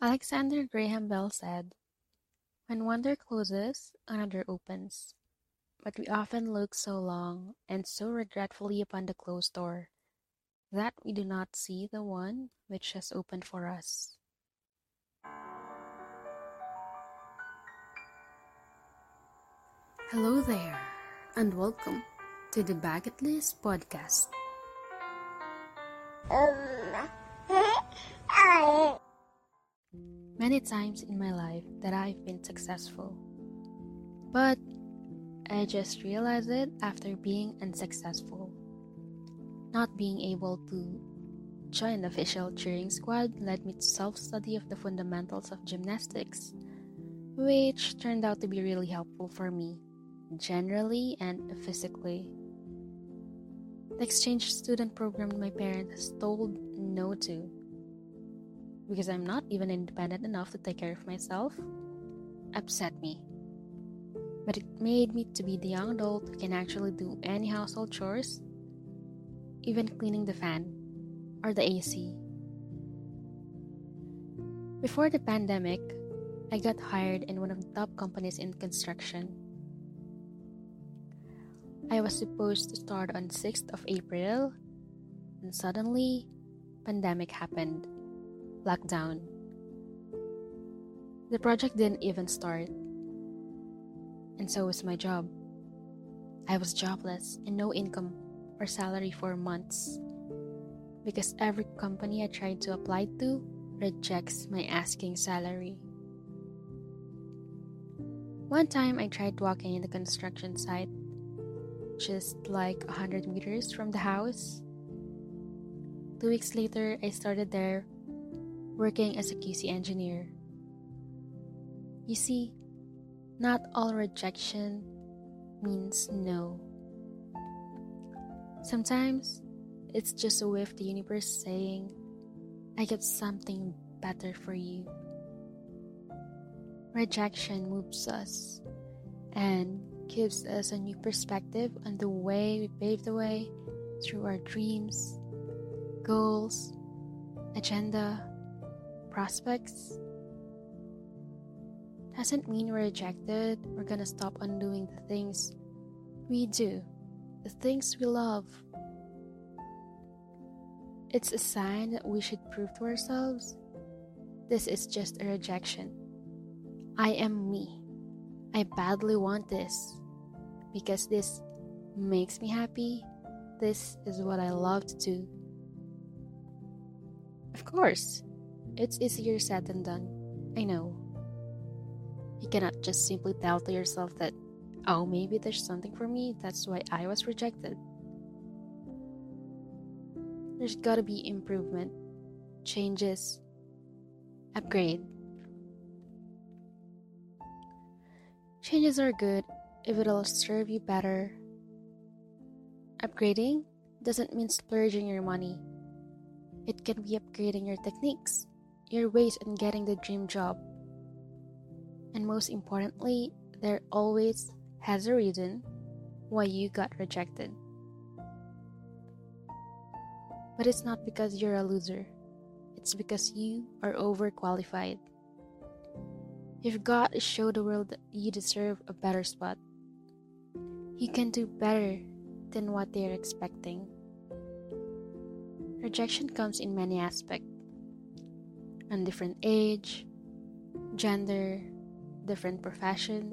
Alexander Graham Bell said, When one door closes, another opens. But we often look so long and so regretfully upon the closed door that we do not see the one which has opened for us. Hello there, and welcome to the Bucket List Podcast. Um, Many times in my life that I've been successful, but I just realized it after being unsuccessful. Not being able to join the official cheering squad led me to self study of the fundamentals of gymnastics, which turned out to be really helpful for me, generally and physically. The exchange student program my parents told no to because I'm not even independent enough to take care of myself upset me. But it made me to be the young adult who can actually do any household chores, even cleaning the fan or the AC. Before the pandemic, I got hired in one of the top companies in construction I was supposed to start on 6th of April, and suddenly, pandemic happened. Lockdown. The project didn't even start. And so was my job. I was jobless and no income or salary for months. Because every company I tried to apply to rejects my asking salary. One time I tried walking in the construction site just like a hundred meters from the house. Two weeks later, I started there working as a QC engineer. You see, not all rejection means no. Sometimes it's just a way of the universe saying, I got something better for you. Rejection moves us and gives us a new perspective on the way we pave the way through our dreams, goals, agenda, prospects. Doesn't mean we're rejected, we're gonna stop on doing the things we do, the things we love. It's a sign that we should prove to ourselves this is just a rejection. I am me. I badly want this because this makes me happy. This is what I love to do. Of course, it's easier said than done. I know. You cannot just simply tell to yourself that, oh, maybe there's something for me, that's why I was rejected. There's gotta be improvement, changes, upgrade. Changes are good if it'll serve you better. Upgrading doesn't mean splurging your money. It can be upgrading your techniques, your ways in getting the dream job. And most importantly, there always has a reason why you got rejected. But it's not because you're a loser, it's because you are overqualified. You've got to show the world that you deserve a better spot. You can do better than what they are expecting. Rejection comes in many aspects on different age, gender, different profession,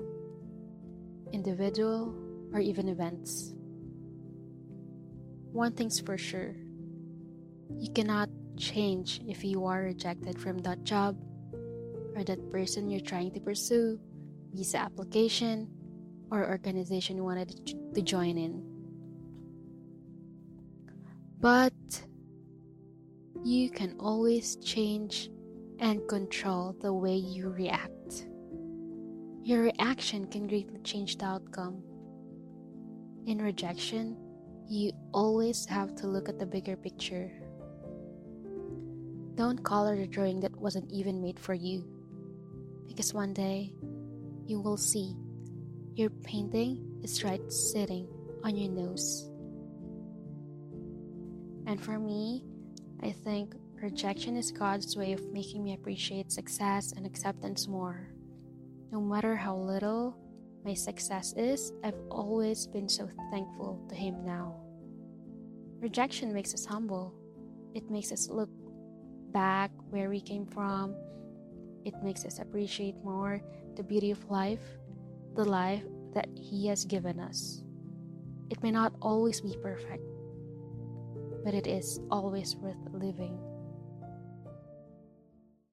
individual, or even events. One thing's for sure you cannot change if you are rejected from that job or that person you're trying to pursue, visa application, or organization you wanted to join in. But you can always change and control the way you react. Your reaction can greatly change the outcome. In rejection, you always have to look at the bigger picture. Don't color the drawing that wasn't even made for you. Because one day, you will see your painting is right sitting on your nose. And for me, I think Rejection is God's way of making me appreciate success and acceptance more. No matter how little my success is, I've always been so thankful to Him now. Rejection makes us humble, it makes us look back where we came from, it makes us appreciate more the beauty of life, the life that He has given us. It may not always be perfect, but it is always worth living.